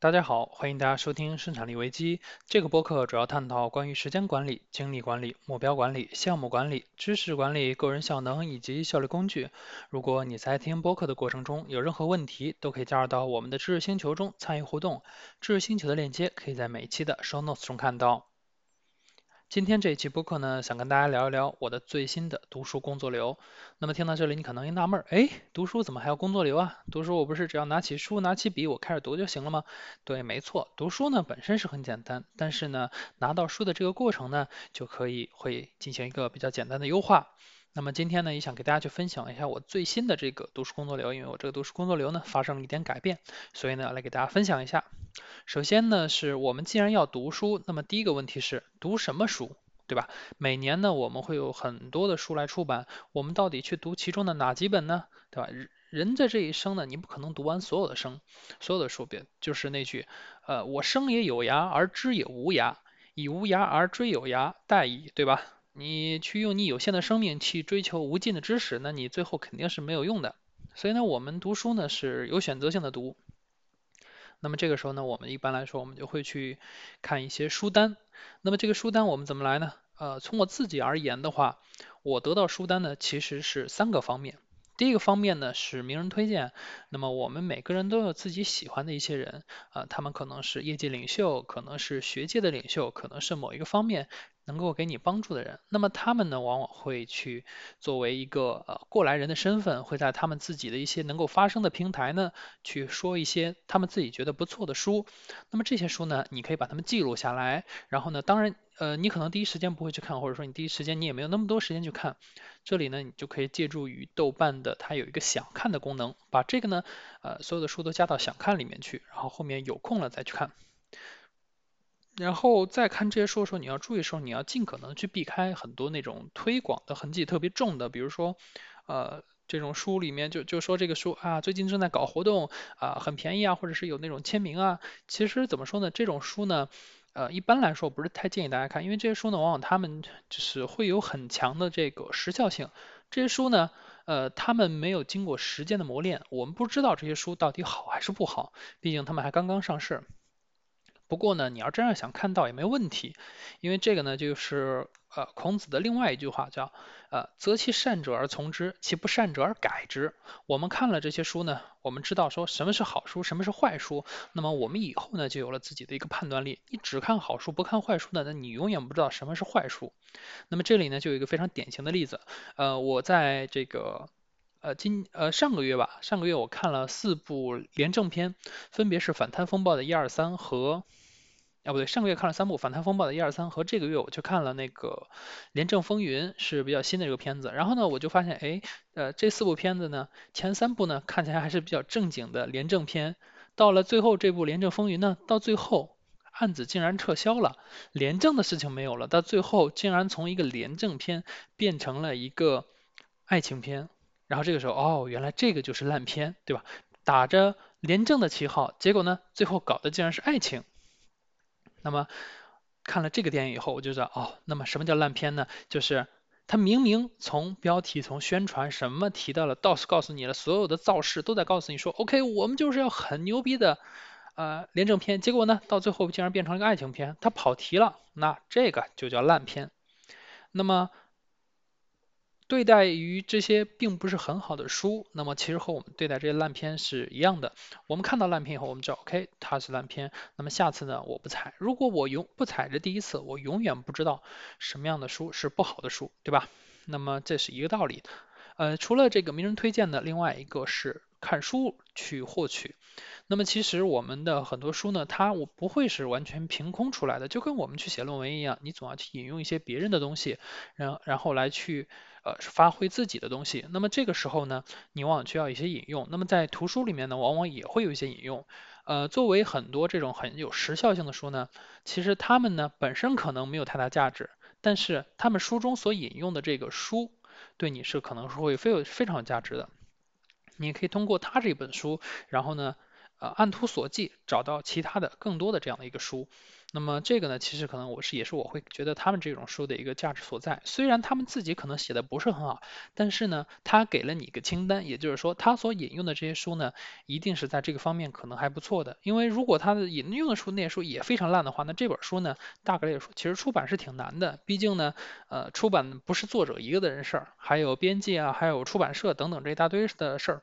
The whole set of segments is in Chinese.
大家好，欢迎大家收听生产力危机。这个播客主要探讨关于时间管理、精力管理、目标管理、项目管理、知识管理、个人效能以及效率工具。如果你在听播客的过程中有任何问题，都可以加入到我们的知识星球中参与互动。知识星球的链接可以在每一期的 show notes 中看到。今天这一期播客呢，想跟大家聊一聊我的最新的读书工作流。那么听到这里，你可能一纳闷儿，哎，读书怎么还要工作流啊？读书我不是只要拿起书、拿起笔，我开始读就行了吗？对，没错，读书呢本身是很简单，但是呢，拿到书的这个过程呢，就可以会进行一个比较简单的优化。那么今天呢，也想给大家去分享一下我最新的这个读书工作流，因为我这个读书工作流呢发生了一点改变，所以呢来给大家分享一下。首先呢，是我们既然要读书，那么第一个问题是读什么书，对吧？每年呢我们会有很多的书来出版，我们到底去读其中的哪几本呢？对吧？人人的这一生呢，你不可能读完所有的生，所有的书，别就是那句，呃，我生也有涯而知也无涯，以无涯而追有涯，殆矣，对吧？你去用你有限的生命去追求无尽的知识，那你最后肯定是没有用的。所以呢，我们读书呢是有选择性的读。那么这个时候呢，我们一般来说，我们就会去看一些书单。那么这个书单我们怎么来呢？呃，从我自己而言的话，我得到书单呢其实是三个方面。第一个方面呢是名人推荐，那么我们每个人都有自己喜欢的一些人，啊，他们可能是业界领袖，可能是学界的领袖，可能是某一个方面能够给你帮助的人。那么他们呢往往会去作为一个呃过来人的身份，会在他们自己的一些能够发声的平台呢去说一些他们自己觉得不错的书。那么这些书呢，你可以把它们记录下来，然后呢，当然。呃，你可能第一时间不会去看，或者说你第一时间你也没有那么多时间去看。这里呢，你就可以借助于豆瓣的它有一个想看的功能，把这个呢，呃，所有的书都加到想看里面去，然后后面有空了再去看。然后再看这些书的时候，你要注意的时候，你要尽可能去避开很多那种推广的痕迹特别重的，比如说，呃，这种书里面就就说这个书啊，最近正在搞活动啊，很便宜啊，或者是有那种签名啊。其实怎么说呢，这种书呢？呃，一般来说不是太建议大家看，因为这些书呢，往往他们就是会有很强的这个时效性。这些书呢，呃，他们没有经过时间的磨练，我们不知道这些书到底好还是不好，毕竟他们还刚刚上市。不过呢，你要真要想看到也没问题，因为这个呢就是呃孔子的另外一句话叫呃择其善者而从之，其不善者而改之。我们看了这些书呢，我们知道说什么是好书，什么是坏书，那么我们以后呢就有了自己的一个判断力。你只看好书不看坏书呢，那你永远不知道什么是坏书。那么这里呢就有一个非常典型的例子，呃我在这个呃今呃上个月吧，上个月我看了四部廉政片，分别是反贪风暴的一二三和。啊，不对，上个月看了三部《反贪风暴》的一二三，和这个月我去看了那个《廉政风云》，是比较新的这个片子。然后呢，我就发现，哎，呃，这四部片子呢，前三部呢看起来还是比较正经的廉政片，到了最后这部《廉政风云》呢，到最后案子竟然撤销了，廉政的事情没有了，到最后竟然从一个廉政片变成了一个爱情片。然后这个时候，哦，原来这个就是烂片，对吧？打着廉政的旗号，结果呢，最后搞的竟然是爱情。那么看了这个电影以后，我就知道哦，那么什么叫烂片呢？就是他明明从标题、从宣传什么提到了，到处告诉你了，所有的造势都在告诉你说，OK，我们就是要很牛逼的呃廉政片，结果呢，到最后竟然变成了一个爱情片，他跑题了，那这个就叫烂片。那么。对待于这些并不是很好的书，那么其实和我们对待这些烂片是一样的。我们看到烂片以后，我们知道 OK 它是烂片，那么下次呢我不踩。如果我永不踩这第一次，我永远不知道什么样的书是不好的书，对吧？那么这是一个道理。呃，除了这个名人推荐的，另外一个是看书去获取。那么其实我们的很多书呢，它我不会是完全凭空出来的，就跟我们去写论文一样，你总要去引用一些别人的东西，然然后来去。呃，发挥自己的东西。那么这个时候呢，你往往需要一些引用。那么在图书里面呢，往往也会有一些引用。呃，作为很多这种很有时效性的书呢，其实它们呢本身可能没有太大价值，但是他们书中所引用的这个书，对你是可能是会非有非常有价值的。你可以通过他这本书，然后呢，呃按图索骥找到其他的更多的这样的一个书。那么这个呢，其实可能我是也是我会觉得他们这种书的一个价值所在。虽然他们自己可能写的不是很好，但是呢，他给了你一个清单，也就是说他所引用的这些书呢，一定是在这个方面可能还不错的。因为如果他的引用的书那些书也非常烂的话，那这本书呢，大概率说其实出版是挺难的。毕竟呢，呃，出版不是作者一个的人事儿，还有编辑啊，还有出版社等等这一大堆的事儿，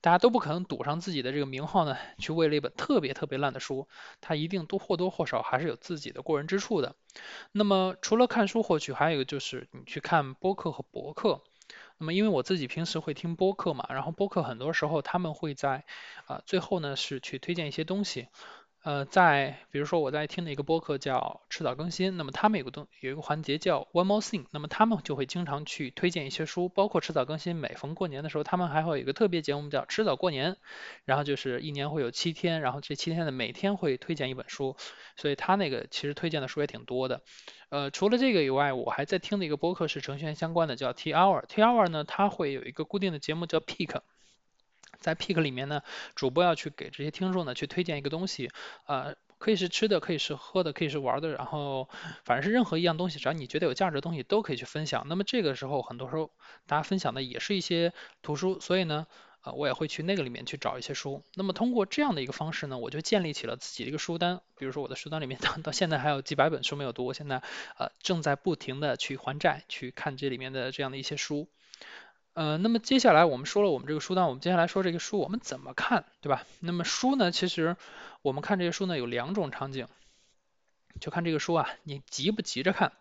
大家都不可能赌上自己的这个名号呢，去为了一本特别特别烂的书，他一定都或多或少还是。有自己的过人之处的。那么除了看书获取，还有一个就是你去看播客和博客。那么因为我自己平时会听播客嘛，然后播客很多时候他们会在啊最后呢是去推荐一些东西。呃，在比如说我在听的一个播客叫迟早更新，那么他们有个东有一个环节叫 One More Thing，那么他们就会经常去推荐一些书，包括迟早更新，每逢过年的时候，他们还会有一个特别节目叫迟早过年，然后就是一年会有七天，然后这七天的每天会推荐一本书，所以他那个其实推荐的书也挺多的。呃，除了这个以外，我还在听的一个播客是程序员相关的，叫 T Hour，T Hour 呢，它会有一个固定的节目叫 Peak。在 Pick 里面呢，主播要去给这些听众呢去推荐一个东西，呃，可以是吃的，可以是喝的，可以是玩的，然后反正是任何一样东西，只要你觉得有价值的东西都可以去分享。那么这个时候很多时候大家分享的也是一些图书，所以呢，呃，我也会去那个里面去找一些书。那么通过这样的一个方式呢，我就建立起了自己的一个书单。比如说我的书单里面 到到现在还有几百本书没有读，我现在呃正在不停的去还债，去看这里面的这样的一些书。呃，那么接下来我们说了我们这个书单，我们接下来说这个书我们怎么看，对吧？那么书呢，其实我们看这些书呢有两种场景，就看这个书啊，你急不急着看？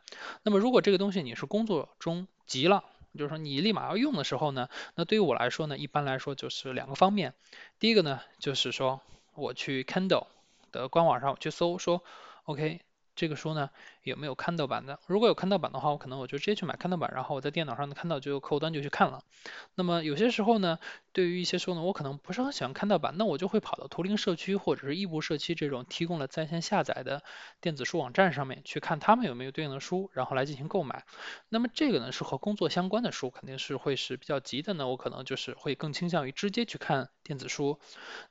那么如果这个东西你是工作中急了，就是说你立马要用的时候呢，那对于我来说呢，一般来说就是两个方面。第一个呢，就是说我去 Kindle 的官网上去搜，说 OK。这个书呢有没有看盗版的？如果有看盗版的话，我可能我就直接去买看盗版，然后我在电脑上看到就客户端就去看了。那么有些时候呢，对于一些书呢，我可能不是很喜欢看盗版，那我就会跑到图灵社区或者是异步社区这种提供了在线下载的电子书网站上面去看他们有没有对应的书，然后来进行购买。那么这个呢是和工作相关的书，肯定是会是比较急的呢，我可能就是会更倾向于直接去看电子书。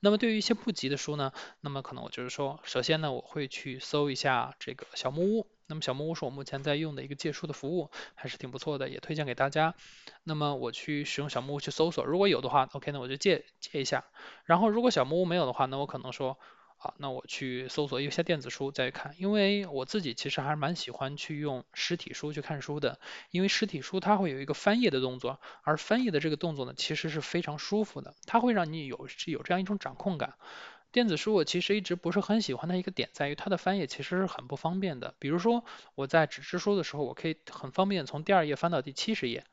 那么对于一些不急的书呢，那么可能我就是说，首先呢我会去搜一下这。个小木屋，那么小木屋是我目前在用的一个借书的服务，还是挺不错的，也推荐给大家。那么我去使用小木屋去搜索，如果有的话，OK，那我就借借一下。然后如果小木屋没有的话，那我可能说，啊，那我去搜索一些电子书再看，因为我自己其实还是蛮喜欢去用实体书去看书的，因为实体书它会有一个翻页的动作，而翻页的这个动作呢，其实是非常舒服的，它会让你有有这样一种掌控感。电子书我其实一直不是很喜欢的一个点在于它的翻页其实是很不方便的。比如说我在纸质书的时候，我可以很方便从第二页翻到第七十页，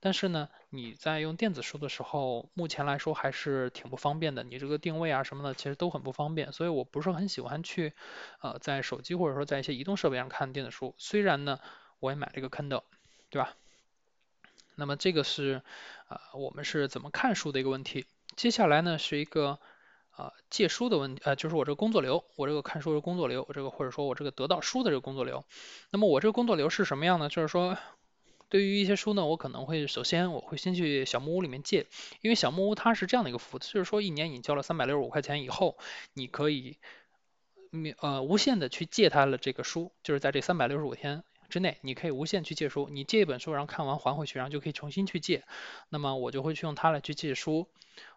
但是呢，你在用电子书的时候，目前来说还是挺不方便的。你这个定位啊什么的，其实都很不方便，所以我不是很喜欢去呃在手机或者说在一些移动设备上看电子书。虽然呢，我也买了一个 Kindle，对吧？那么这个是啊我们是怎么看书的一个问题。接下来呢是一个。啊，借书的问题，呃，就是我这个工作流，我这个看书的工作流，我这个或者说我这个得到书的这个工作流。那么我这个工作流是什么样呢？就是说，对于一些书呢，我可能会首先我会先去小木屋里面借，因为小木屋它是这样的一个服务，就是说一年你交了三百六十五块钱以后，你可以免呃无限的去借它的这个书，就是在这三百六十五天之内，你可以无限去借书，你借一本书，然后看完还回去，然后就可以重新去借。那么我就会去用它来去借书。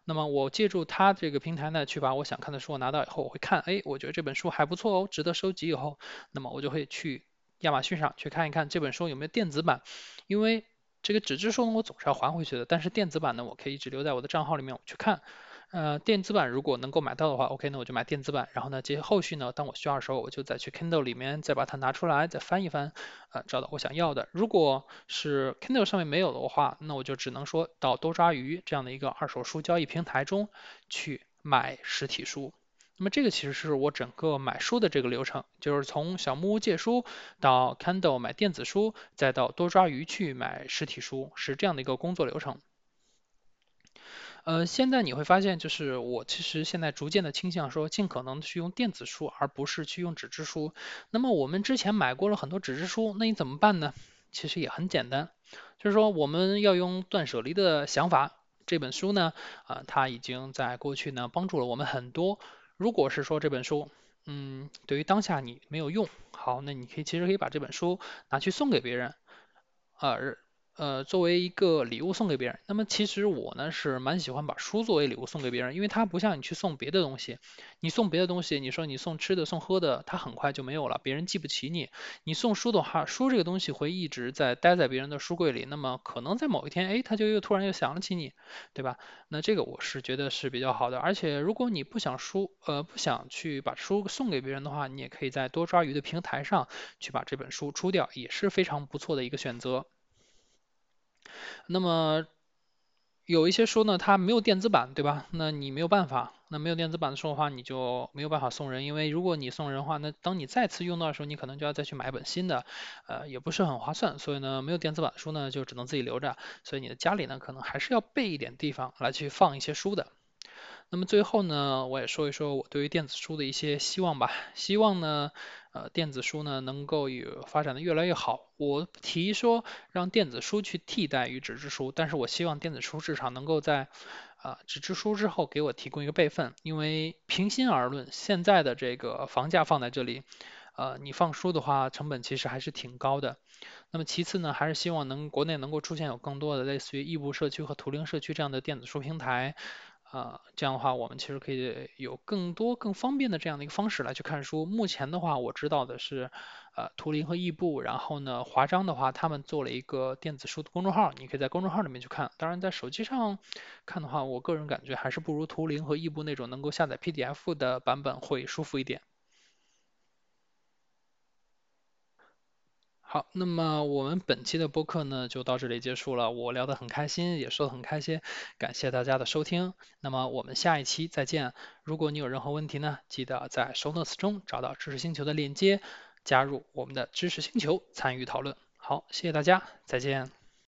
那么我借助它这个平台呢，去把我想看的书我拿到以后，我会看，哎，我觉得这本书还不错哦，值得收集。以后，那么我就会去亚马逊上去看一看这本书有没有电子版，因为这个纸质书呢，我总是要还回去的，但是电子版呢，我可以一直留在我的账号里面，我去看。呃，电子版如果能够买到的话，OK，那我就买电子版。然后呢，接后续呢，当我需要的时候，我就再去 Kindle 里面再把它拿出来，再翻一翻，呃，找到我想要的。如果是 Kindle 上面没有的话，那我就只能说到多抓鱼这样的一个二手书交易平台中去买实体书。那么这个其实是我整个买书的这个流程，就是从小木屋借书到 Kindle 买电子书，再到多抓鱼去买实体书，是这样的一个工作流程。呃，现在你会发现，就是我其实现在逐渐的倾向说，尽可能去用电子书，而不是去用纸质书。那么我们之前买过了很多纸质书，那你怎么办呢？其实也很简单，就是说我们要用断舍离的想法。这本书呢，啊，它已经在过去呢帮助了我们很多。如果是说这本书，嗯，对于当下你没有用，好，那你可以其实可以把这本书拿去送给别人，啊，呃，呃作为一个礼物送给别人。那么其实我呢是蛮喜欢把书作为礼物送给别人，因为它不像你去送别的东西，你送别的东西，你说你送吃的、送喝的，它很快就没有了，别人记不起你。你送书的话，书这个东西会一直在待在别人的书柜里，那么可能在某一天，哎，他就又突然又想了起你，对吧？那这个我是觉得是比较好的。而且如果你不想书，呃，不想去把书送给别人的话，你也可以在多抓鱼的平台上去把这本书出掉，也是非常不错的一个选择。那么有一些书呢，它没有电子版，对吧？那你没有办法，那没有电子版的书的话，你就没有办法送人，因为如果你送人的话，那当你再次用到的时候，你可能就要再去买一本新的，呃，也不是很划算。所以呢，没有电子版的书呢，就只能自己留着。所以你的家里呢，可能还是要备一点地方来去放一些书的。那么最后呢，我也说一说我对于电子书的一些希望吧。希望呢，呃，电子书呢能够有发展的越来越好。我提说让电子书去替代于纸质书，但是我希望电子书市场能够在啊纸质书之后给我提供一个备份，因为平心而论，现在的这个房价放在这里，呃，你放书的话成本其实还是挺高的。那么其次呢，还是希望能国内能够出现有更多的类似于异步社区和图灵社区这样的电子书平台。啊，这样的话，我们其实可以有更多更方便的这样的一个方式来去看书。目前的话，我知道的是，呃，图灵和异步，然后呢，华章的话，他们做了一个电子书的公众号，你可以在公众号里面去看。当然，在手机上看的话，我个人感觉还是不如图灵和异步那种能够下载 PDF 的版本会舒服一点。好，那么我们本期的播客呢就到这里结束了。我聊得很开心，也说得很开心，感谢大家的收听。那么我们下一期再见。如果你有任何问题呢，记得在 Show Notes 中找到知识星球的链接，加入我们的知识星球，参与讨论。好，谢谢大家，再见。